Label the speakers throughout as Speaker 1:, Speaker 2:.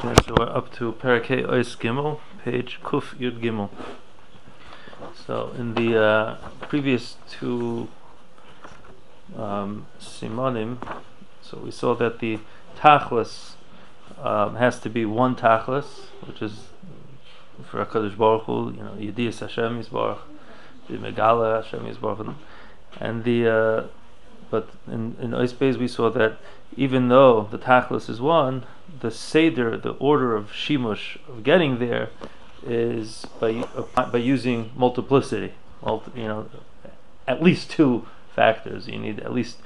Speaker 1: So we're up to Parakei Ois Gimel, page Kuf Yud Gimel. So in the uh, previous two um, simonim, so we saw that the tachlis um, has to be one tachlis, which is for Hakadosh Baruch Hu, you know, Yediyas Hashem Yisbarach, the Megala Hashem Yisbarach, and the uh, but in in we saw that even though the tachlis is one, the seder, the order of shimush of getting there, is by by using multiplicity. Multi, you know, at least two factors. You need at least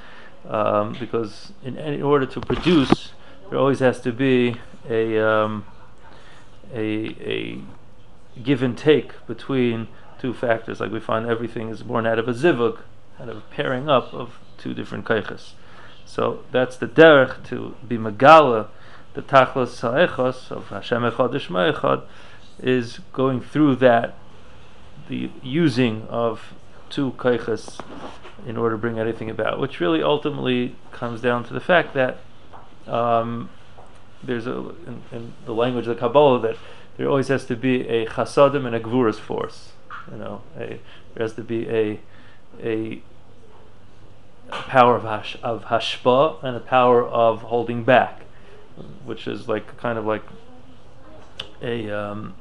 Speaker 1: um, because in, in order to produce, there always has to be a um, a a give and take between two factors. Like we find everything is born out of a zivug, out of a pairing up of two different kaiches. So that's the derech to be megala the tachlos ha'echos of Hashem echad Echad is going through that, the using of two kaiches in order to bring anything about, which really ultimately comes down to the fact that um, there's a in, in, the language of the Kabbalah that there always has to be a chasadim and a gvuras force. You know, a, there has to be a a power of hash, of hashpa and a power of holding back which is like kind of like a um,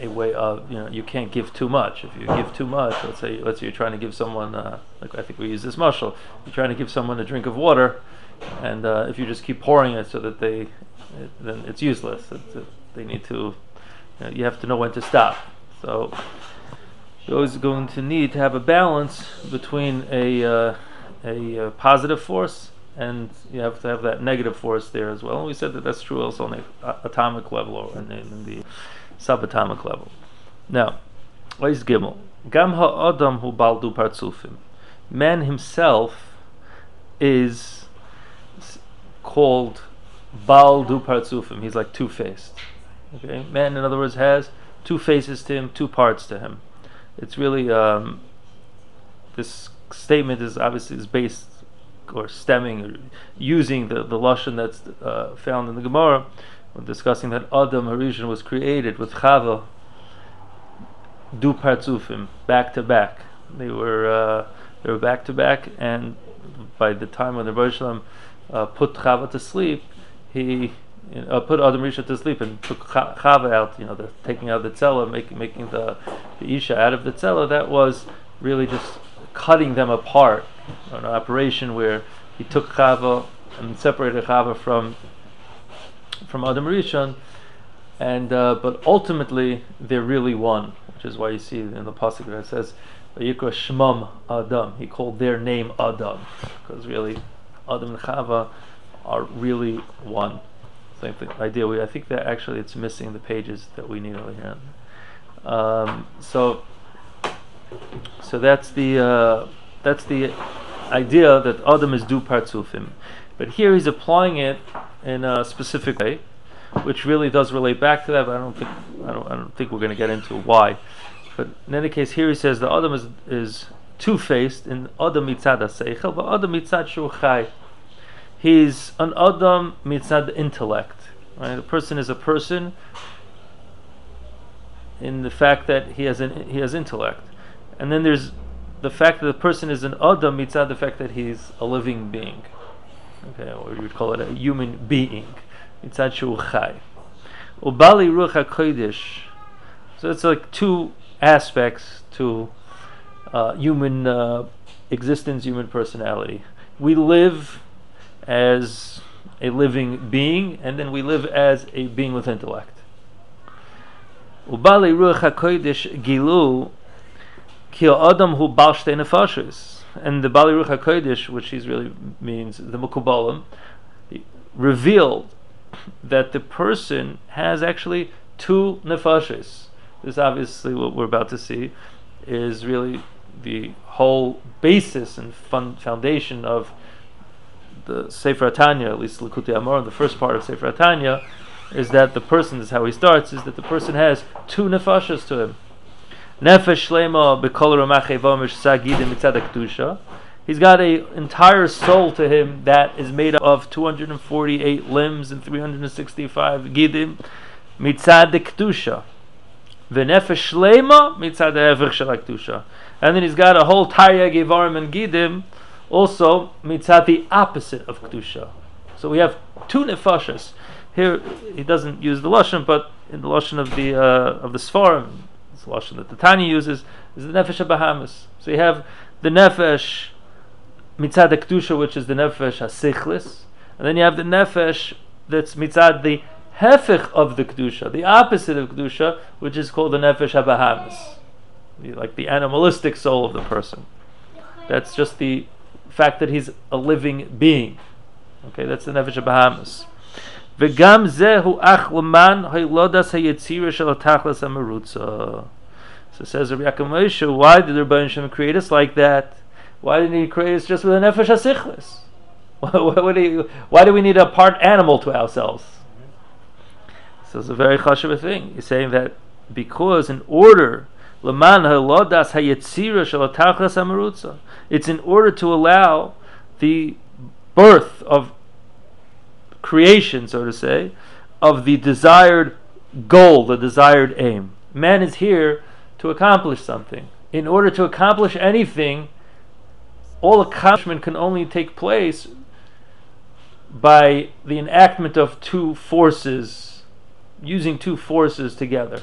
Speaker 1: a way of you know you can't give too much. If you give too much, let's say let's say you're trying to give someone uh, like I think we use this muscle. You're trying to give someone a drink of water, and uh, if you just keep pouring it so that they, it, then it's useless. It's, it, they need to, you, know, you have to know when to stop. So you're always going to need to have a balance between a uh, a, uh, positive force and you have to have that negative force there as well. And we said that that's true also on the atomic level or in, in the subatomic level. Now, what is Gimel? Gam ha'adam hu baldu partsufim. Man himself is called baldu partsufim. He's like two-faced. Okay, man, in other words, has two faces to him, two parts to him. It's really um, this statement is obviously is based or stemming or using the, the lashon that's uh, found in the Gemara when discussing that Adam Harishon was created with Chava du partzufim back to back. They were uh, they were back to back, and by the time when the Rebbe uh, put Chava to sleep, he uh, put Adam Rishon to sleep and took Chava out. You know, the taking out the tzela, making making the the isha out of the tzela. That was really just cutting them apart an operation where he took Chava and separated Chava from from Adam Rishon, and uh, but ultimately they're really one, which is why you see in the pasuk that it says Yikra Shmam Adam. He called their name Adam because really Adam and Chava are really one. Idea. We, I think that actually it's missing the pages that we need over here. Um, so, so that's the uh, that's the idea that Adam is du partzufim. But here he's applying it in a specific way, which really does relate back to that. But I don't think I don't, I don't think we're going to get into why. But in any case, here he says the Adam is is two faced in Adam mitzad seichel, but Adam mitzad shuchai. He's an Adam mitzad intellect. Right, a person is a person in the fact that he has an he has intellect, and then there's the fact that the person is an Adam mitzad the fact that he's a living being. Okay, or you would call it a human being. Mitzad shu chai. Ubali ruach HaKodesh. So it's like two aspects to uh, human uh, existence, human personality. We live as a living being, and then we live as a being with intellect. Ubali ruach HaKodesh gilu Ki Adam hu balshtei nefashis. And the Bali Ruach HaKodesh, which really means, the Mukubalim, revealed that the person has actually two nefashis. This obviously what we're about to see is really the whole basis and foundation of the Sefer Atanya, at least Likutei Amor, the first part of Sefer Atanya, is that the person, is how he starts, is that the person has two nefashas to him. Nefesh shlema bekol ramache vomish sagid mitzad. He's got an entire soul to him that is made up of 248 limbs and 365 gidim, mitzad kedusha. V'nefesh shlema mitzad de shel. And then he's got a whole tarya gevarim and gidim, also mitzad the opposite of kedusha. So we have two nefashas. Here he doesn't use the lashon, but in the lashon of the uh, of the svarim, it's the lashon that the Tanya uses is the nefesh of Bahamas. So you have the nefesh mitzad kedusha, which is the nefesh hasichlis, and then you have the nefesh that's mitzad the hefich of the kedusha, the opposite of kedusha, which is called the nefesh habahamis, like the animalistic soul of the person. That's just the fact that he's a living being. Okay, that's the nefesh habahamis. וגם זה הוא אך למען הילודת היצירה של התכלס המרוצה. So says Rabbi Yaakov Moshe, why did the Rebbeinu Shem create us like that? Why didn't he create us just with a nefesh hasichlis? Why, do we need a part animal to ourselves? So it's a very chashuv thing. He's saying that because in order it's in order to allow the birth of creation, so to say, of the desired goal, the desired aim. Man is here to accomplish something. In order to accomplish anything, all accomplishment can only take place by the enactment of two forces, using two forces together.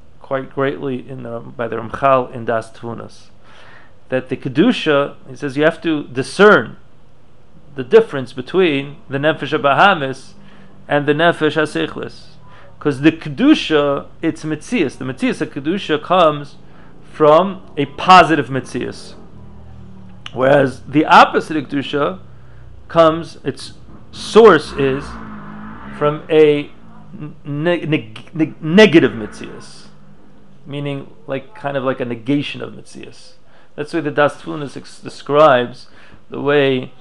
Speaker 1: quite greatly in the, by the Ramchal in Das Tvunas. That the Kedusha, he says you have to discern the difference between the Nefesh Bahamis and the Nefesh HaSichlis. Because the Kedusha, it's Metzias. The Metzias of Kedusha comes from a positive Metzias. Whereas the opposite of Kedusha comes, its source is from a ne- ne- ne- negative Metzias. Meaning, like kind of like a negation of Metzias. That's why the Das ex- describes the way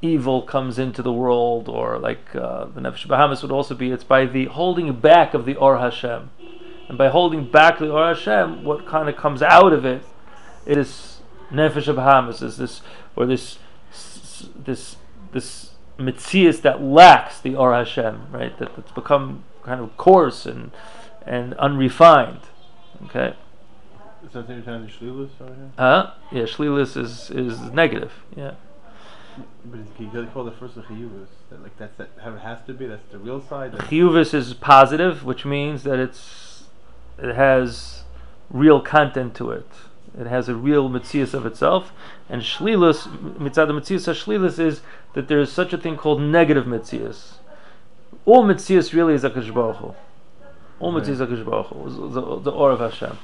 Speaker 1: evil comes into the world, or like uh, the Nefesh Bahamas would also be, it's by the holding back of the Or Hashem. And by holding back the Or Hashem, what kind of comes out of it, it is Nefesh Bahamas, is this, or this, this, this Mitzias that lacks the Or Hashem, right? That, that's become kind of coarse and, and unrefined. Okay?
Speaker 2: Is that the time Shlilis over here?
Speaker 1: Huh? Yeah, Shlilis is, is negative. Yeah.
Speaker 2: But you call the first a chiyuvus. That, like that's that how it has to be. That's the real side.
Speaker 1: Chiyuvus is positive, which means that it's it has real content to it. It has a real mitzias of itself. And shlilus mitzad mitzias shlilus is that there is such a thing called negative mitzias. All mitzias really is a kishbaruch. All mitzias is a kishbaruch. The, the or of Hashem.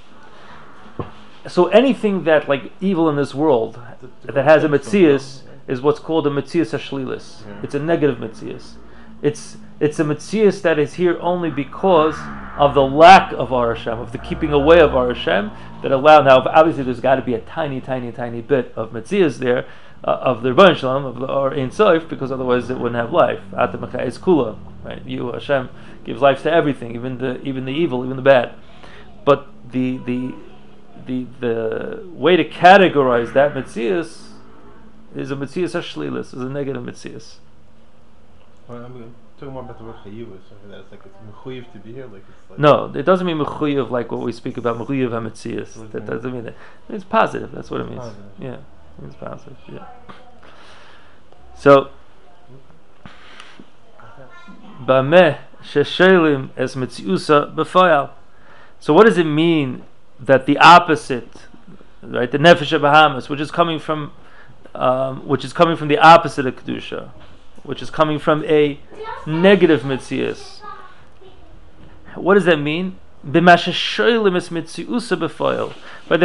Speaker 1: So anything that like evil in this world that has a mitzias is what's called a Metzias Hashlilis. Yeah. It's a negative Metzias. It's it's a Metzias that is here only because of the lack of Ar Hashem, of the keeping away of Ar Hashem, that allow now obviously there's got to be a tiny, tiny, tiny bit of Metzias there, uh, of the Ribbono Shel Olam, of the or Ein Sof, because otherwise it wouldn't have life. Atamachai is kula, right? You Hashem gives life to everything, even the even the evil, even the bad. But the the the the way to categorize that Metzias is a Metzias Hashlilis, is a negative Metzias.
Speaker 2: Well, I'm talking more about the word Chayuvah, so that like it's Mechuyev to be here, like it's like
Speaker 1: No, it doesn't mean Mechuyev like what we speak about Mechuyev HaMetzias. That doesn't mean that. It means positive, that's what it means. Positive. Yeah, it's positive, yeah. So, Bameh Sheshelim es Metziusa Befayal. So what does it mean that the opposite, right, the Nefesh Bahamas, which is coming from um, which is coming from the opposite of kedusha, which is coming from a negative mitzias. What does that mean? By the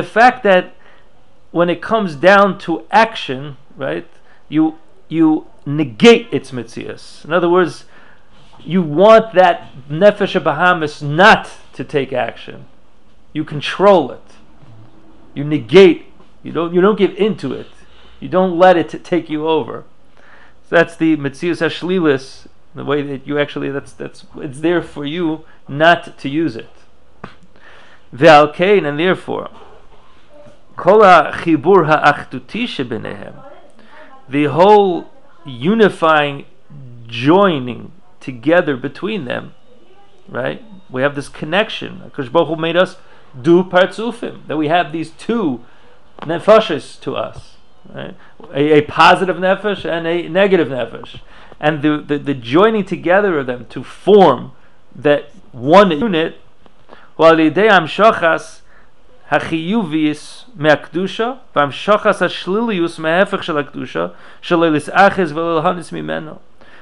Speaker 1: fact that when it comes down to action, right, you you negate its mitzias. In other words, you want that nefesh Bahamas not to take action. You control it. You negate. You don't. You don't give into it. You don't let it take you over. So that's the mitzias hashlilis. The way that you actually that's that's it's there for you not to use it. Ve'alkein and therefore, kol chibur shebenehem, the whole unifying, joining together between them, right? We have this connection. Hakadosh made us do partzufim that we have these two nefeshes to us, right? A, a positive nefesh and a negative nefesh, and the, the the joining together of them to form that one unit.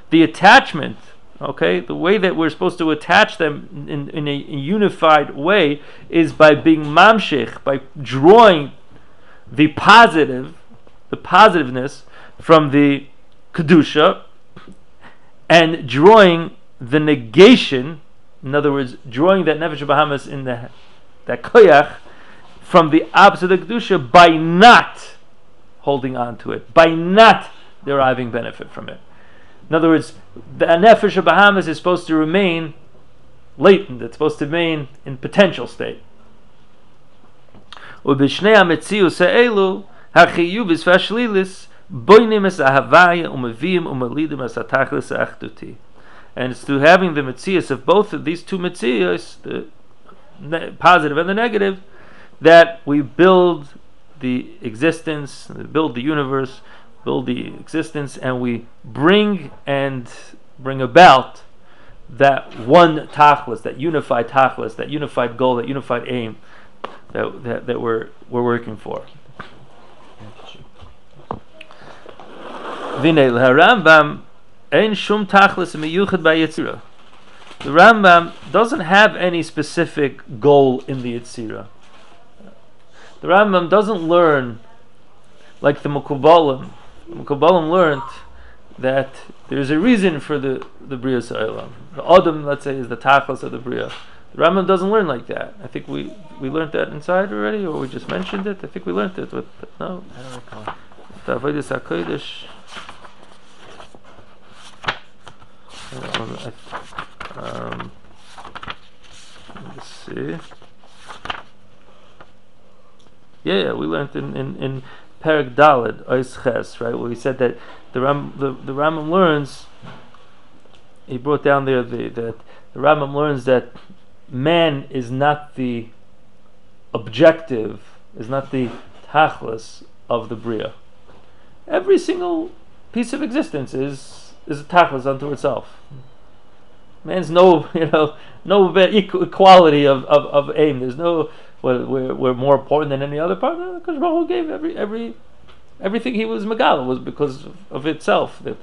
Speaker 1: The attachment Okay, the way that we're supposed to attach them in, in a, unified way is by being mamshich, by drawing the positive, the positiveness from the kedusha, and drawing the negation. In other words, drawing that nefesh bahamas in the that koyach from the opposite of kedusha by not holding on to it, by not deriving benefit from it. In other words, the nefesh of Bahamas is supposed to remain latent. It's supposed to remain in potential state. ובשני המציאוס האלו, החיובס והשלילס, בוינים אס ההוויה ומביאים ומלידים אס התכלס האחדותי. And it's through having the mitzias of both of these two mitzias, the positive and the negative, that we build the existence, build the universe, build the existence, and we bring and bring about that one tachlis, that unified tachlis, that unified goal, that unified aim that, that, that we're, we're working for. The Rambam doesn't have any specific goal in the Yitzira. The Rambam doesn't learn like the Mukubalim Kabbalah learned that there's a reason for the the Bria Sa'ilam. The Adam, let's say, is the Tachlis of the Bria. The Rambam doesn't learn like that. I think we we learned that inside already, or we just mentioned it. I think we learned it with no. The Avodah Hakodesh. Um, let's see. Yeah, yeah, we learned in in, in Perak Dalid Ois Ches, right? Where he said that the Ram the, the Rambam learns. He brought down there the that the Rambam learns that man is not the objective, is not the tachlis of the bria. Every single piece of existence is is a tachlis unto itself. Man's no, you know, no equality of, of, of aim. There's no we're, we're, we're more important than any other part. Because Baruch gave every every everything he was Megala was because of, of itself. That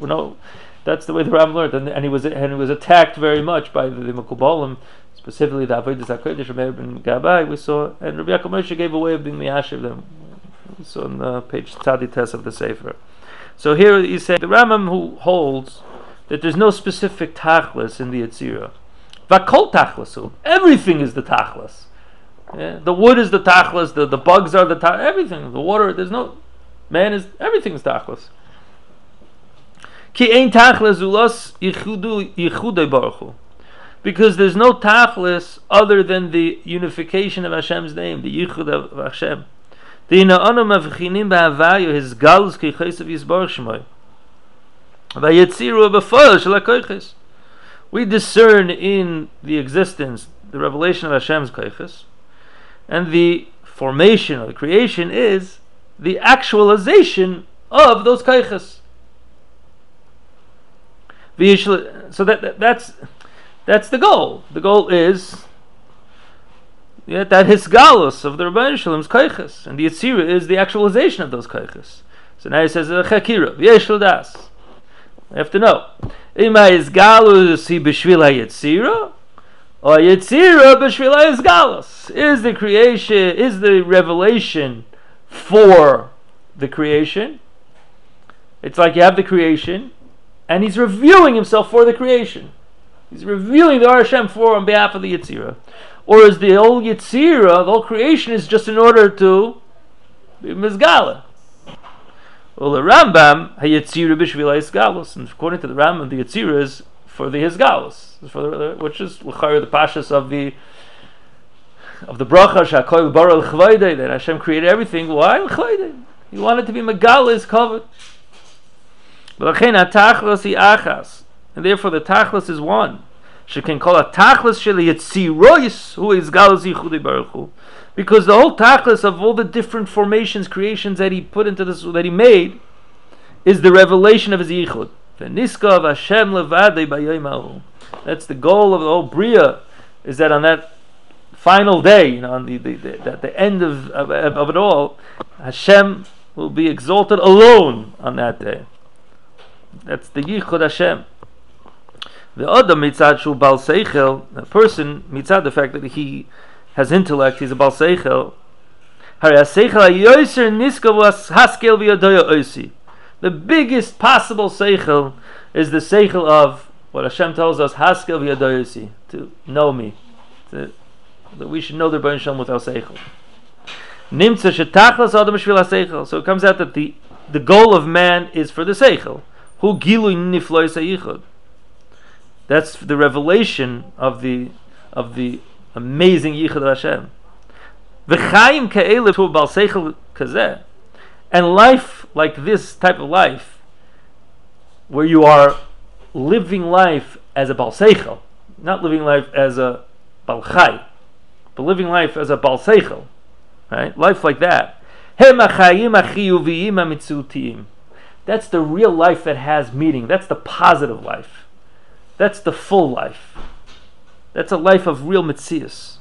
Speaker 1: you know, that's the way the Ram learned, and, and he was and he was attacked very much by the, the Mekubalim, specifically the Avodah Hakodesh Meir ben Gabai. We saw, and Rabbi Yaakov Moshe gave a way of being miyashiv them. We saw on the page Tzadi of the Sefer. So here he said the Rambam who holds that there's no specific tachlis in the Yitzira. Vakol tachlisu. Everything is the tachlis. Yeah? The wood is the tachlis, the, the bugs are the tachlis, everything. The water, there's no, man is, everything is tachlis. Ki tachlis because there's no tachlis other than the unification of Hashem's name, the yichud of Hashem. The ina anam avchinim ba'avayu his galus ki chayes of yisbarach shmoy. Vayetziru ha We discern in the existence, the revelation of Hashem's kaiches, and the formation or the creation is the actualization of those kaiches. So that, that, that's that's the goal. The goal is yeah, that hisgalus of the Ribbono Shel Olam's kaiches, and the Yitzira is the actualization of those kaiches. So now he says chakira v'yesh das. You have to know. Ima is galus he b'shvil ha-yitzira, b'shvilay is the creation, is the revelation for the creation. It's like you have the creation, and he's revealing himself for the creation. He's revealing the Ar Hashem for on behalf of the Yitzira. Or is the whole Yitzira, the whole creation is just in order to be Mizgala. Well, the Rambam, Hayitzira Bishvilais Galus, and according to the Rambam, the Yitzira is for the Hizgalus, for the, which is the Pashas of the of the bracha Shakoil Baral Chvayde, that Hashem created everything. Why Chvayde? He wanted to be Megal is covered. And therefore the Tachlis is one. She can call a Tachlis Sheli Yitzirois, who is Gal Zichudi Baruch Because the whole Tachlis of all the different formations, creations that he put into this, that he made, is the revelation of his Yichud. V'niska of Hashem levadei That's the goal of the whole Bria, is that on that final day, you know, on the, the, the at the end of, of, of it all, Hashem will be exalted alone on that day. That's the Yichud Hashem. The other mitzad shu bal seichel, a person mitzad the fact that he has intellect, he's a bal seichel. The biggest possible seichel is the seichel of what Hashem tells us, haskel v'yadoyosi, to know me, to that we should know the Ribbono Shel Olam with our seichel. Nimtza shetachlas adam shvil. So it comes out that the the goal of man is for the seichel. Who gilu nifloy seichel. That's the revelation of the of the amazing yichud Hashem. V'chaim ke'ele to bal seichel kazeh. And life like this type of life, where you are living life as a bal seichel, not living life as a bal chai but living life as a balseichel, right? Life like that. That's the real life that has meaning. That's the positive life. That's the full life. That's a life of real mitzias.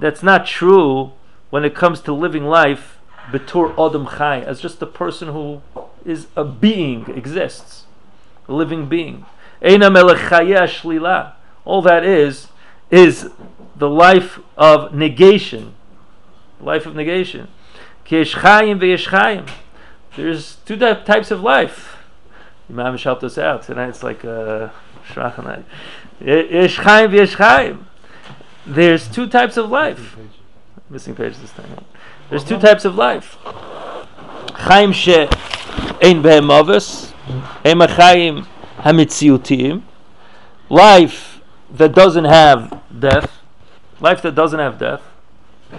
Speaker 1: That's not true when it comes to living life betur adam chai, as just a person who is a being, exists, a living being. All that is is the life of negation. Life of negation. There's two types of life. Imam helped us out tonight. It's like a uh, There's two types of life. Missing page this time. There's two types of life. Chaim she ein behem avos, hem chaim. Life that doesn't have death, life that doesn't have death,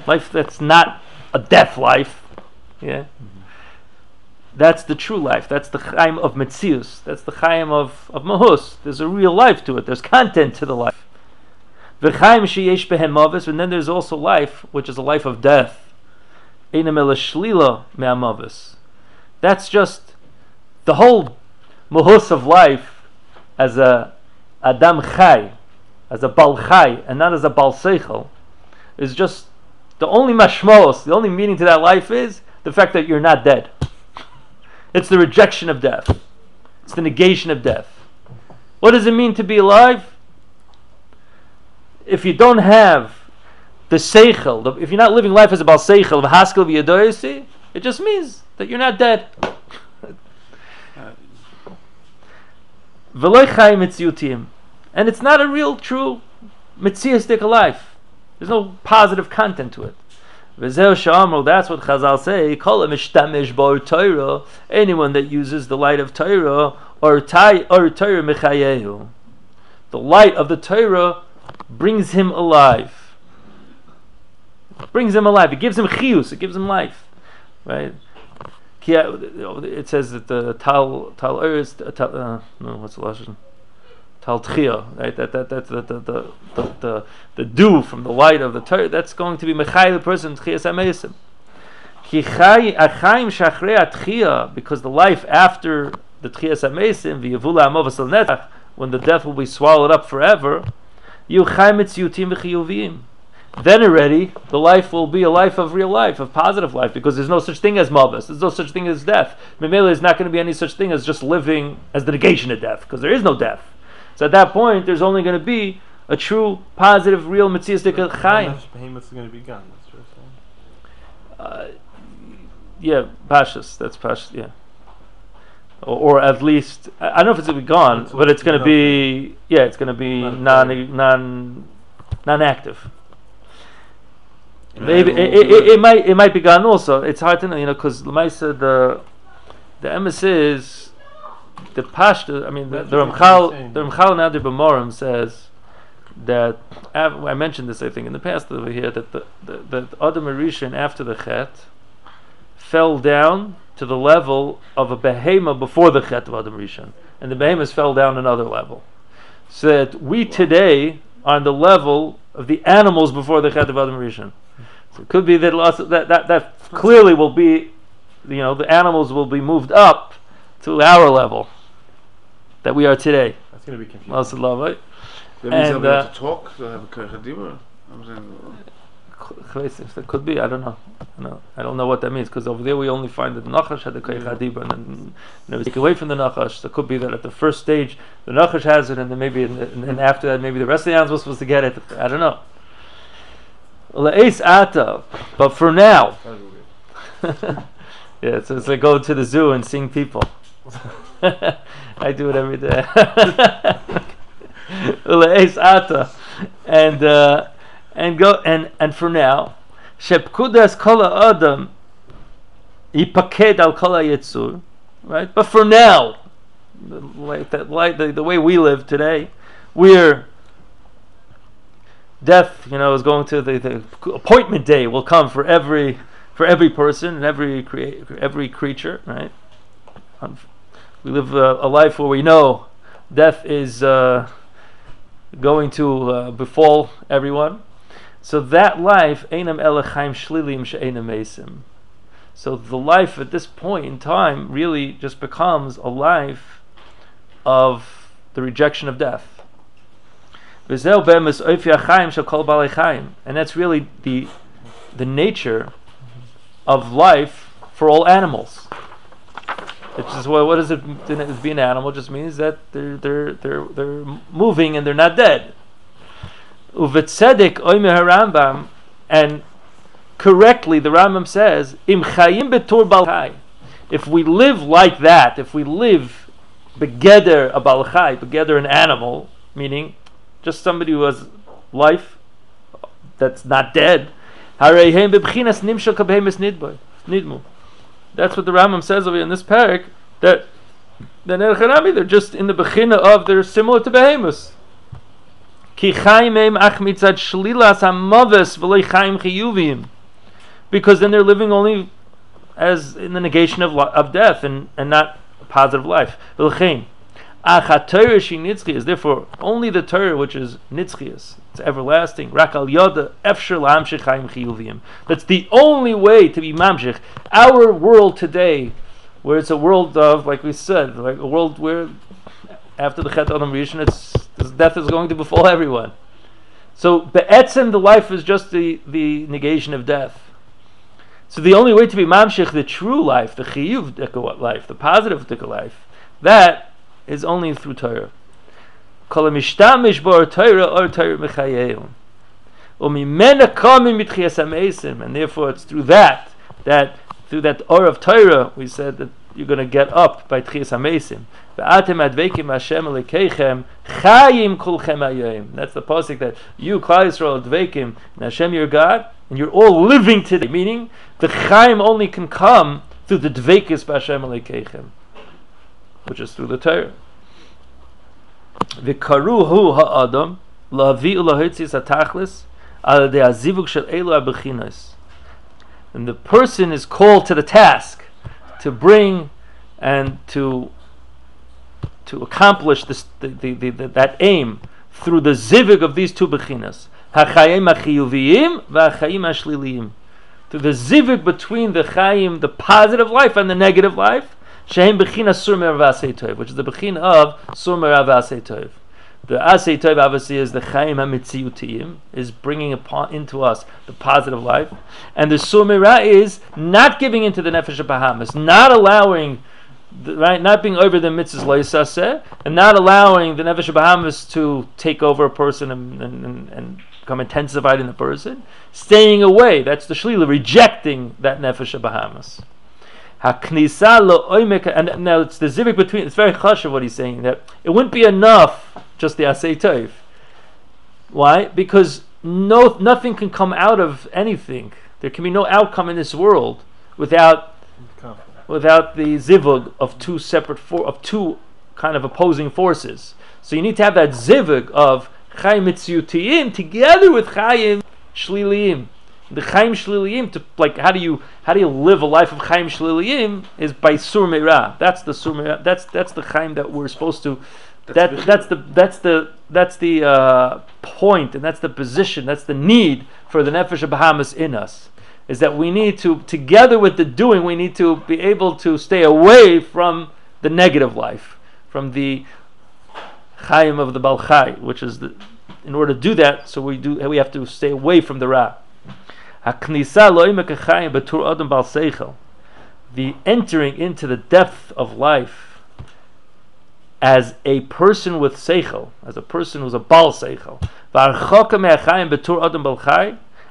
Speaker 1: life that's not a death life, yeah. That's the true life. That's the chaim of Metzius. That's the chaim of, of Mahus. There's a real life to it. There's content to the life. V'chaim sheyesh behem mavis, and then there's also life, which is a life of death. Einam shlila me'amavis. That's just the whole Mahus of life as a Adam Chai, as a balchai and not as a balseichel is just the only mashmos, the only meaning to that life is the fact that you're not dead. It's the rejection of death. It's the negation of death. What does it mean to be alive? If you don't have the seichel, if you're not living life as a balseichel of haskel v'yadoyasi, it just means that you're not dead. And it's not a real, true mitziastic life. There's no positive content to it. That's what Chazal say. Call him mishtamesh Torah. Anyone that uses the light of Torah or Torah mechayehu. The light of the Torah brings him alive. Brings him alive. It gives him chiyus. It gives him life. Right? It says that the tal tal uh, no, what's the lesson? Taltchia, right? That, that, that's the, the, the, the, dew from the light of the Torah, that's going to be Mechai the person, HaMesim. Because the life after the Tchias HaMesim, V'yavula Amovas Netach, when the death will be swallowed up forever, then already the life will be a life of real life, of positive life, because there's no such thing as mavis, there's no such thing as death. Memela is not going to be any such thing as just living as the negation of death, because there is no death. So at that point, there's only going to be a true, positive, real Metzias
Speaker 2: How
Speaker 1: Chayim.
Speaker 2: much behemoths is going to be gone? That's what.
Speaker 1: Uh, yeah, Pashas. That's Pashas. Yeah. Or, or at least I don't know if it's gonna be gone,
Speaker 2: It's
Speaker 1: but it's gonna be yeah, it's gonna be non
Speaker 2: active.
Speaker 1: non non-active. Maybe it, it, it, it might it might be gone also. It's hard to know, you know, because Lemaisa the the emes is the pashta. I mean, the, the Ramchal the Ramchal Nadir B'Morim says that I mentioned this I think in the past over here that the the, the Adam Harishon after the Chet fell down to the level of a behema before the Chet of Adam Rishon, and the behemoths fell down another level. So that we today are on the level of the animals before the Chet of Adam Rishon. So it could be that lots that, that that clearly will be, you know, the animals will be moved up to our level that we are today.
Speaker 2: That's going to be confusing.
Speaker 1: Lots of love, right?
Speaker 3: That means they'll
Speaker 1: And,
Speaker 3: be
Speaker 1: uh,
Speaker 3: to talk. They'll have a koyach
Speaker 1: That could be. I don't know. I don't know, I don't know what that means because over there we only find that the Nachash had the Koyach Hadibur and then you know, take away from the Nachash. So it could be that at the first stage the Nachash has it and then maybe in the, and then after that maybe the rest of the animals were supposed to get it. I don't know. But for now,
Speaker 2: That'll be weird.
Speaker 1: yeah, so it's like going to the zoo and seeing people. I do it every day. And uh, and go and and for now, shepkudas kol adam yipaked al kol yitzur, right? But for now, the, like that, like the, the way we live today, we're death. You know, is going to the, the appointment day will come for every for every person and every crea- every creature, right? Um, We live a, a life where we know death is uh, going to uh, befall everyone. So that life, einam elechaim shlilim she'einam mesim. So the life at this point in time really just becomes a life of the rejection of death. And that's really the the nature of life for all animals. It's just what, what does it to be an animal? Just means that they're they're they're they're moving and they're not dead. Uvetzedek oimer Rambam, and correctly the Rambam says im chayim betur bal chai. If we live like that, if we live begeder a bal chai, begeder an animal, meaning just somebody who has life that's not dead. That's what the Rambam says over in this parak that the Nerchanami they're just in the bechina of they're similar to behemoths. Because then they're living only as in the negation of of death and and not positive life. Therefore, only the Torah which is nitzchias, it's everlasting. Rak al yoda efshir lamshich chaim chiyuvim. That's the only way to be mamshich. Our world today, where it's a world of, like we said, like a world where after the Chet Adam Rishon, it's this death is going to befall everyone. So be'etzem, the life is just the, the negation of death. So the only way to be mamshich, the true life, the chiyuv life, the positive life, that is only through Torah. And therefore it's through that that through that or of Torah we said that you're going to get up by tchias hamesim. Ve'atem advekim Hashem lekeichem chayim kulchem hayom. That's the pasuk that you Klal Yisrael advekim and Hashem your God, and you're all living today. Meaning the chayim only can come through the dvekis b'Hashem lekeichem, which is through the Torah. V'karuhu ha'adam lavi ulahitzis atachlis al de azivuk shel elu abechinos. And the person is called to the task to bring and to to accomplish this the, the, the, the, that aim through the zivug of these two bechinas. Hachayim hachiyuviyim v'achayim hashliliyim. Through the zivug between the chayim, the positive life, and the negative life. Shehem bechina sur meravasei tov, which is the bechina of sur meravasei tov. The asei tov obviously is the chayim hamitziyutiyim, is bringing upon into us the positive life, and the Sumira is not giving into the nefesh of Bahamas, not allowing the, right, not being over the mitzvahs loisaseh, and not allowing the nefesh bahamas to take over a person and, and, and, become intensified in the person, staying away. That's the shlila, rejecting that nefesh bahamas. Haknisa lo oimek, and now it's the zivik between. It's very hush of what he's saying that it wouldn't be enough just the asay toif. Why? Because no, nothing can come out of anything. There can be no outcome in this world without without the zivug of two separate for, of two kind of opposing forces. So you need to have that zivug of chayim together with chayim shliliyim. The chayim shliliyim to like how do you how do you live a life of chayim shliliyim is by sur meira. That's the sur meira. That's that's the chayim that we're supposed to.
Speaker 3: That's
Speaker 1: That that's the that's the that's the uh, point and that's the position. That's the need for the nefesh of Bahamas in us is that we need to, together with the doing, we need to be able to stay away from the negative life, from the chayim of the balchai, which is the. In order to do that, so we do we have to stay away from the ra. The entering into the depth of life as a person with seichel, as a person who's a bal seichel,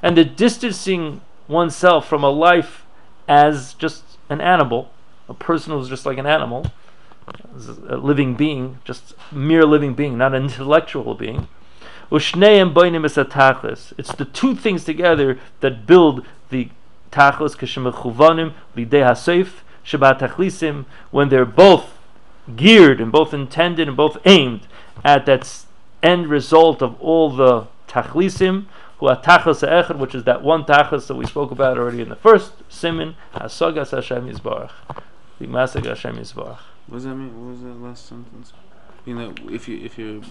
Speaker 1: and the distancing oneself from a life as just an animal, a person who's just like an animal, a living being, just mere living being, not an intellectual being. It's the two things together that build the tachlis k'shemechuvanim lidei hasef shabbat tachlisim when they're both geared and both intended and both aimed at that end result of all the tachlisim who are tachlis ha'echad, which is that one tachlis that we spoke about already in the first simin, hasagas Hashem Yisbarach, the masag Hashem Yisbarach.
Speaker 3: What does that mean? What was that last sentence? You know, if you if you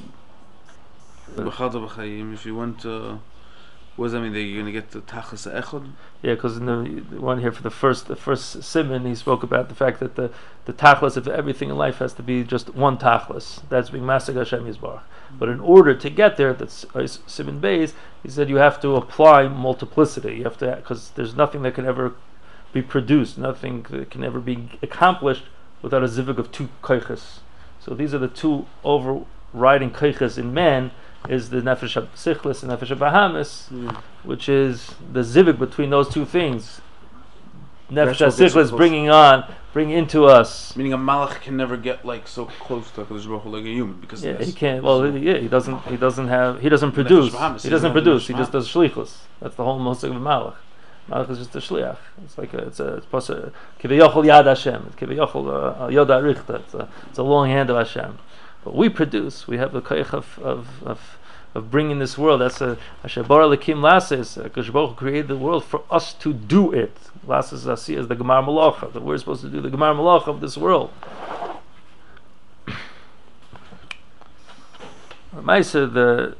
Speaker 3: if you want to, what does that mean? That you're gonna get the tachas echad?
Speaker 1: Yeah, because in the, one here for the first the first simin, he spoke about the fact that the the tachlis of everything in life has to be just one tachlis. That's being masag Hashem Yisbarach. But in order to get there, that's uh, simin beis. He said you have to apply multiplicity. You have to because there's nothing that can ever be produced, nothing that can ever be accomplished without a zivig of two koiches. So these are the two overriding koiches in man is the nefesh sichlis and nefesh bahamis
Speaker 3: Yeah. Hmm.
Speaker 1: which is the zivik between those two things. Nefesh
Speaker 3: That's what
Speaker 1: is bringing on, bring into us.
Speaker 3: Meaning a malach can never get like so close to Hakadosh Baruch Hu like a human because
Speaker 1: Yeah, he can't. Well,
Speaker 3: So-
Speaker 1: yeah, he doesn't. He doesn't have. He doesn't produce.
Speaker 3: Bahamas,
Speaker 1: He
Speaker 3: he
Speaker 1: doesn't produce. He just does shlichus. That's the whole mosig of Malach. Malach is just a shliach. It's like a. It's a. It's supposed uh, to. Kiviyachol yad Hashem. It's kiviyachol uh, uh, yod arichta. It's a. It's a long hand of Hashem. But we produce. We have the koich of of. of of bringing this world, that's a Asher bara lekim lasis. Hakadosh Baruch Hu created the world for us to do it. Lasis asi is the gemar malacha that we're supposed to do the gemar malacha of this world. Maisa, the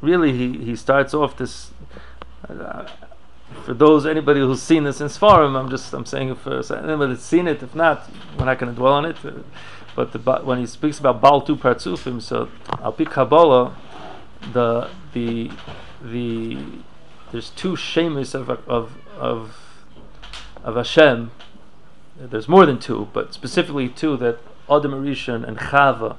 Speaker 1: really he, he starts off this. Uh, for those anybody who's seen this in Sfarim, I'm just I'm saying if uh, anybody that's seen it, if not, we're not going to dwell on it. Uh, but the, when he speaks about Baal Tu Partzufim, so Al Pi Kabbalah, the the the there's two shemis of of of of Hashem. There's more than two, but specifically two that Adam Rishon and Chava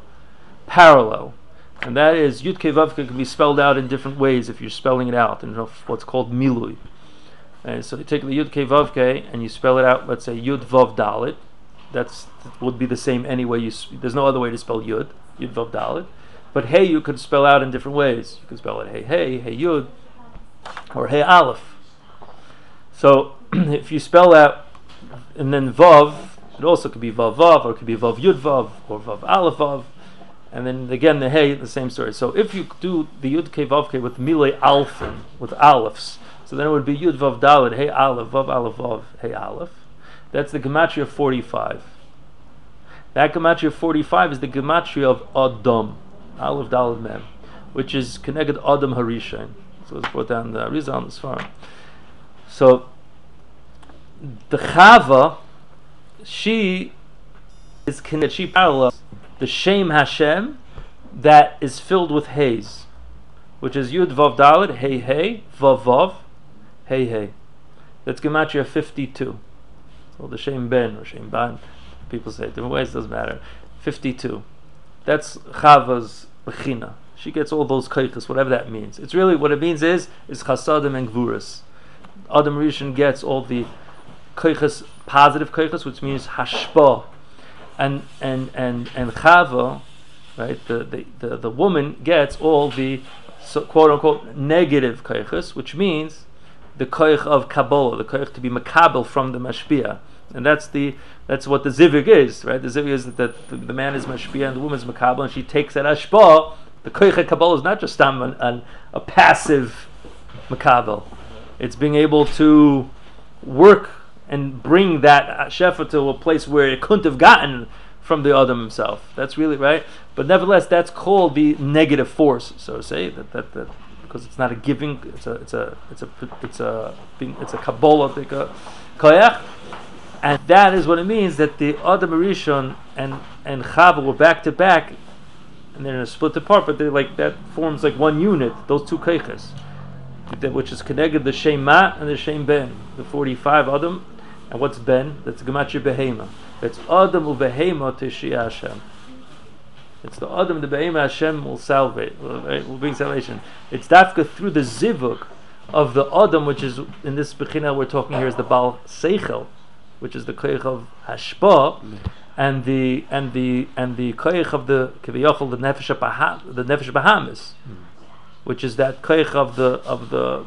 Speaker 1: parallel, and that is Yud Kei can be spelled out in different ways if you're spelling it out in what's called Milui. And so you take the Yud Kei Vav Kei and you spell it out. Let's say Yud Vav Dalit. That's would be the same anyway. You there's no other way to spell Yud Yud Vav Dalit. But Hey you could spell out in different ways. You could spell it Hey Hey Hey Yud or Hey Aleph. So if you spell out and then Vav, it also could be Vav Vav or it could be Vav Yud Vav or Vav Aleph Vav. And then again the Hey, the same story. So if you do the Yud Kei Vav Kei with Milui alfin, with Alephs, so then it would be Yud Vav Dalet, Hey Aleph, Vav Aleph Vav, Hey Aleph. That's the Gematria of 45. That Gematria of 45 is the Gematria of Adam, Aleph Dalet Mem, which is connected Adam Harishon. So it's brought down the Arizal on this farm. So the Chava, she is connected, she parallels the Shem Hashem that is filled with haze, which is Yud Vav Dalet, Hey Hey, Vav Vav, Hey Hey. That's Gematria 52. So the Shem Ben or Shem Ban. people say it different ways. Doesn't matter. Fifty-two. That's Chava's bechina. She gets all those kaichas, whatever that means. It's really what it means is is chasadim and gvuras. Adam Rishon gets all the kaichas, positive kaichas, which means hashpa, and and and and Chava, right? The the the, the woman gets all the so, quote unquote negative kaichas, which means the koich of Kabbalah, the koich to be makabel from the mashpia, and that's the that's what the zivig is, right? The zivig is that the, the man is mashpia and the woman is makabel, and she takes that ashpa. The koich of Kabbalah is not just an, an, a passive makabel; it's being able to work and bring that shefa to a place where it couldn't have gotten from the Adam himself. That's really right. But nevertheless, that's called the negative force, so to say. That that, that because it's not a giving. It's a it's a it's a it's a it's a kabbalah koyach, and that is what it means that the Adam Rishon and and Chava were back to back, and they're split apart, but they're like that forms like one unit. Those two keiches, which is connected the Shem Mah and the Shem Ben, the forty-five Adam, and what's Ben? That's Gematria Behema. That's Adam ubehema Tishia Hashem. It's the Adam, the Behema Hashem will salvate, will bring salvation. It's dafka through the zivug of the Adam, which is in this Bechina we're talking here is the Baal Seichel, which is the Koich of Hashpa, and the and the and the Koich of the Kiviyachol, the Nefesh Baham, the Nefesh Bahamis, which is that Koich of the of the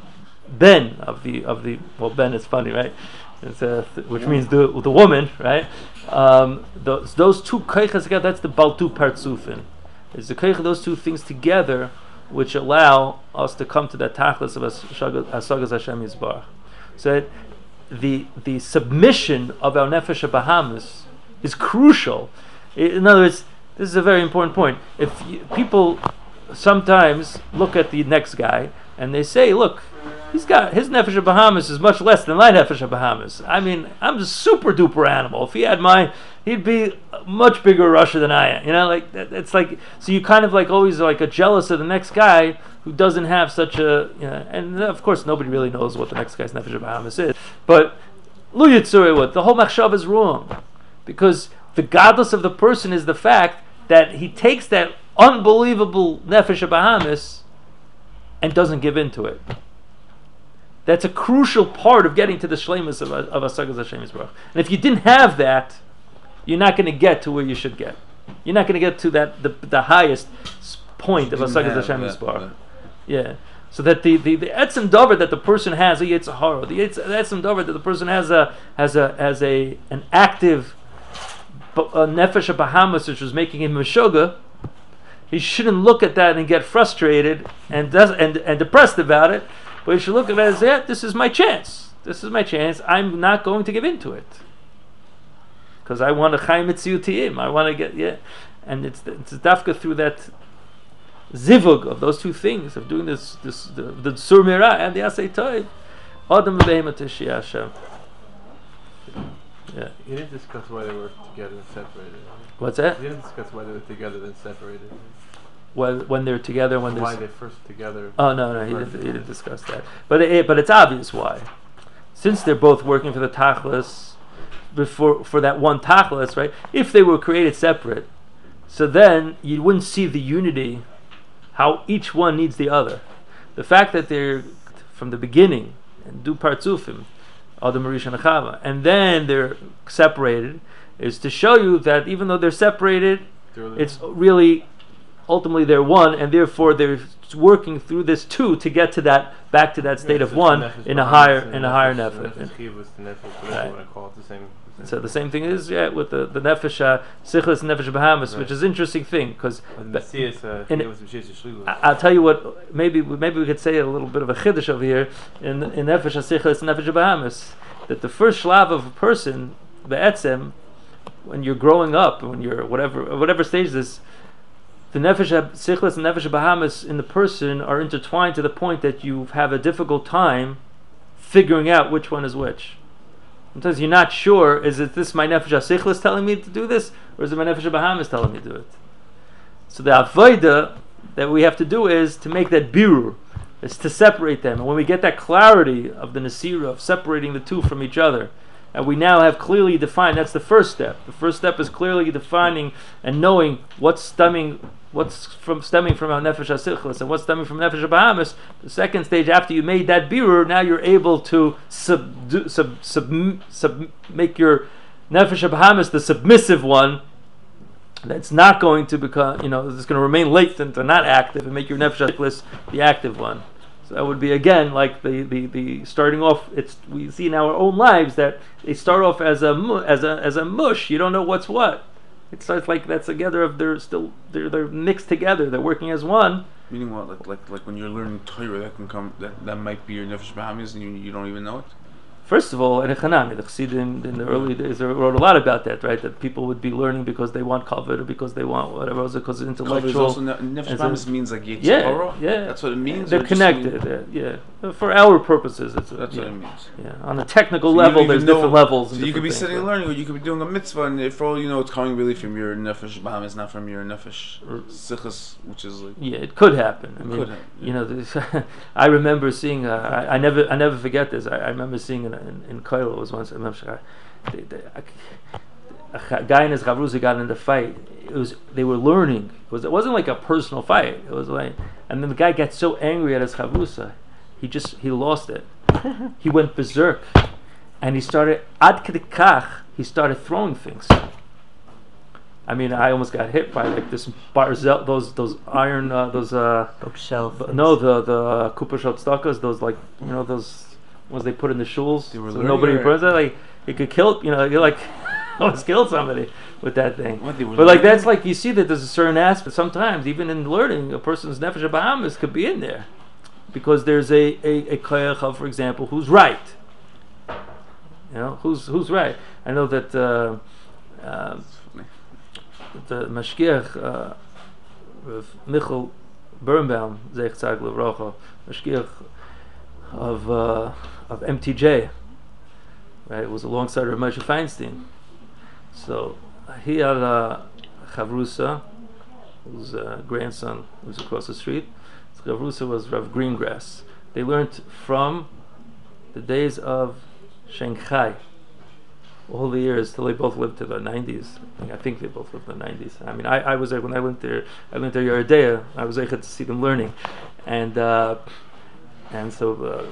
Speaker 1: Ben of the of the well Ben is funny right which means the the woman, right? Um, those, those two keichas together, that's the baltu partsufin. It's the keich those two things together which allow us to come to that tachlis of Asagas Hashem Yisbarach. So the the submission of our nefesh Bahamis is crucial. In other words, this is a very important point. If you, people sometimes look at the next guy and they say, "Look, He's got his nefesh Bahamis is much less than my nefesh Bahamis. I mean, I'm a super duper animal. If he had mine, he'd be much bigger rasha than I am. You know, like it's like so you kind of like always like a jealous of the next guy who doesn't have such a. You know, and uh, of course nobody really knows what the next guy's nefesh Bahamis is. But lu what the whole machshav is wrong because the gadlus of the person is the fact that he takes that unbelievable nefesh Bahamis and doesn't give in to it. That's a crucial part of getting to the shlemus of, of Asagas Hashem Yisbarach. And if you didn't have that, you're not going to get to where you should get. You're not going to get to that the, the highest point of Asagas Hashem Yisbarach. Yeah. So that the the, the etzem dover that the person has a yetzer hara, the etzem dover that the person has a has a has a an active a nefesh Bahamis which was making him a shoga, he shouldn't look at that and get frustrated and does and, and depressed about it but if you should look at it this is my chance. This is my chance. I'm not going to give in to it. Because I want to chaim mitziyutiyim. I want to get, yeah. And it's, it's dafka through that zivug of those two things, of doing this, this the, the sur mira and the asay toiv. Adam v'behemat Hashem.
Speaker 2: Yeah. You didn't discuss why they were together and separated.
Speaker 1: What's that?
Speaker 2: You didn't discuss why they were together and separated
Speaker 1: when, when they're together when
Speaker 2: why they first together.
Speaker 1: Oh no, no, he didn't, he didn't discuss that. But it, but it's obvious why, since they're both working for the tachlis, before for that one tachlis, right? If they were created separate, so then you wouldn't see the unity, how each one needs the other. The fact that they're from the beginning and do partsufim, Adam Marish and Chava, and then they're separated, is to show you that even though they're separated, it's really ultimately they're one, and therefore they're working through this two to get to that back to that state yeah, of one in a higher in a higher nefesh. So the same thing is yeah with the the nefesh uh, nefesh bahamis, right. which is an interesting thing because uh, I'll tell you what maybe maybe we could say a little bit of a chiddush over here in in nefesh sichlis nefesh bahamis that the first shlav of a person the etzem when you're growing up when you're whatever whatever stage this the nefesh sichlis and nefesh bahamis in the person are intertwined to the point that you have a difficult time figuring out which one is which. Sometimes you're not sure: is it this my nefesh sichlis telling me to do this, or is it my nefesh bahamis telling me to do it? So the avodah that we have to do is to make that birur, is to separate them. And when we get that clarity of the nasira of separating the two from each other, and we now have clearly defined. That's the first step. The first step is clearly defining and knowing what's stemming, what's from stemming from our nefesh hasichlis and what's stemming from nefesh bahamis. The second stage, after you made that birur, now you're able to sub, sub, sub, make your nefesh bahamis the submissive one. That's not going to become, you know, it's going to remain latent and not active, and make your nefesh hasichlis the active one. So that would be again like the, the, the starting off. It's we see in our own lives that they start off as a as a as a mush. You don't know what's what. It starts like that's together. Of they're still they're they're mixed together. They're working as one.
Speaker 3: Meaning what? Like like like when you're learning Torah, that can come. That, that might be your nefesh bahamis, and you, you don't even know it.
Speaker 1: First of all, in Echanami, the Chassidim in the early days they wrote a lot about that, right? That people would be learning because they want koved or because they want whatever, else, because it's intellectual.
Speaker 3: also ne- nefesh means like Yetzirah.
Speaker 1: yeah, yeah.
Speaker 3: That's what it means.
Speaker 1: They're connected.
Speaker 3: mean-
Speaker 1: yeah, for our purposes, it's
Speaker 3: That's
Speaker 1: yeah.
Speaker 3: what it means.
Speaker 1: Yeah, on a technical
Speaker 3: So
Speaker 1: level, there's
Speaker 3: know-
Speaker 1: different levels.
Speaker 3: So you could be sitting and learning, or you could be doing a mitzvah, and if for all you know, it's coming really from your nefesh bahamis, not from your nefesh sichas, which is like.
Speaker 1: Yeah, it could happen. I mean,
Speaker 3: could happen,
Speaker 1: you know, this, I remember seeing. Uh, I, I never, I never forget this. I, I remember seeing in in, in Koilo was once. I remember they, they, a, guy and his chavrusa got in a fight. It was they were learning. It was it wasn't like a personal fight. It was like, and then the guy got so angry at his chavrusa, he just he lost it. he went berserk, and he started ad kach. He started throwing things. I mean, I almost got hit by like this barzel, those those iron, uh, those uh,
Speaker 4: Bookshelf.
Speaker 1: no, the the Cooper stakas, those like you know those ones they put in the shuls. So nobody
Speaker 3: or-
Speaker 1: it. Like you could kill, you know, you like almost killed somebody with that thing.
Speaker 3: What,
Speaker 1: But like that's like you see that there's a certain aspect. Sometimes even in learning, a person's nefesh bahamis could be in there because there's a a, a for example, who's right. You know, who's who's right. I know that. Uh, um,
Speaker 3: funny.
Speaker 1: the mashgiach uh, Michal Barenbaum, Zeich Tzag Levrocha, mashgiach of uh, of MTJ, right? It was alongside Rav Moshe Feinstein. So he had a chavrusa, whose uh, grandson was across the street. His chavrusa was Rav Greengrass. They learned from the days of Shanghai all the years till they both lived to the 90s. I think, they both lived in the 90s. I mean, I, I was there when I went there. I went there Yeridea. I was able to see them learning, and uh, and so uh,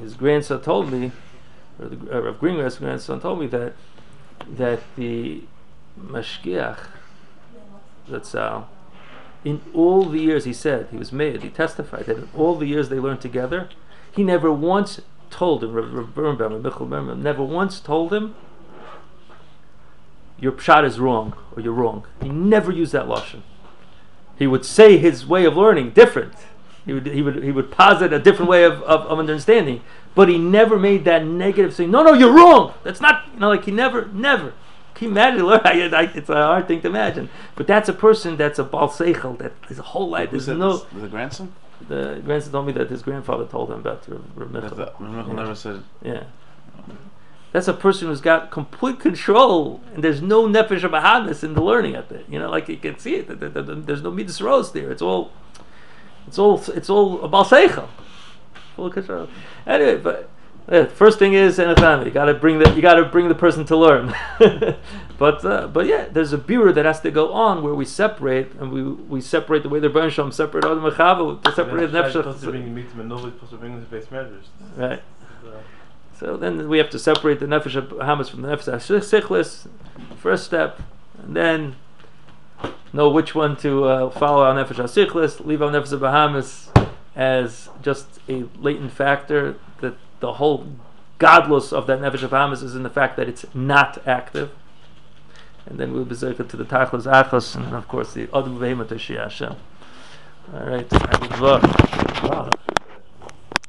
Speaker 1: his grandson told me, or the uh, Rav Greengrass grandson told me that that the mashgiach, that's uh, in all the years he said he was made. He testified that in all the years they learned together, he never once told him, Rav Michal never once told him, your pshat is wrong, or you're wrong. He never used that lashon. He would say his way of learning different. He would, he would, he would posit a different way of, of, of understanding, but he never made that negative saying, no, no, you're wrong. That's not, you know, like he never, never. Can you imagine? It's a hard thing to imagine. But that's a person that's a bal seichel, that his whole life,
Speaker 3: Who's
Speaker 1: there's no,
Speaker 3: The grandson?
Speaker 1: the grandson told me that his grandfather told him about
Speaker 3: That
Speaker 1: Michal.
Speaker 3: the, never said.
Speaker 1: Yeah. That's a person who's got complete control, and there's no nefesh bahamis in the learning of it. You know, like you can see it. th- th- th- There's no midas rose there. It's all, it's all, it's all a balseichel. Anyway, but yeah, first thing is enechami. You got to bring the, you got to bring the person to learn. but uh, but yeah, there's a birur that has to go on where we separate, and we we separate the way the Shalom separate Adam and Chava, to separate
Speaker 2: That's supposed to
Speaker 1: nefesh.
Speaker 2: bring meet and nobody's supposed to bring his base measures.
Speaker 1: Right.
Speaker 2: Uh,
Speaker 1: So then we have to separate the nefesh of Hamas from the nefesh sichlis. First step, and then know which one to uh, follow our nefesh sichlis, leave our nefesh Bahamis as just a latent factor. That the whole gadlus of that nefesh Bahamis is in the fact that it's not active. And then we'll be zirka to the tachlis achos, and then of course the other behemoth Hashem. All right, I would love.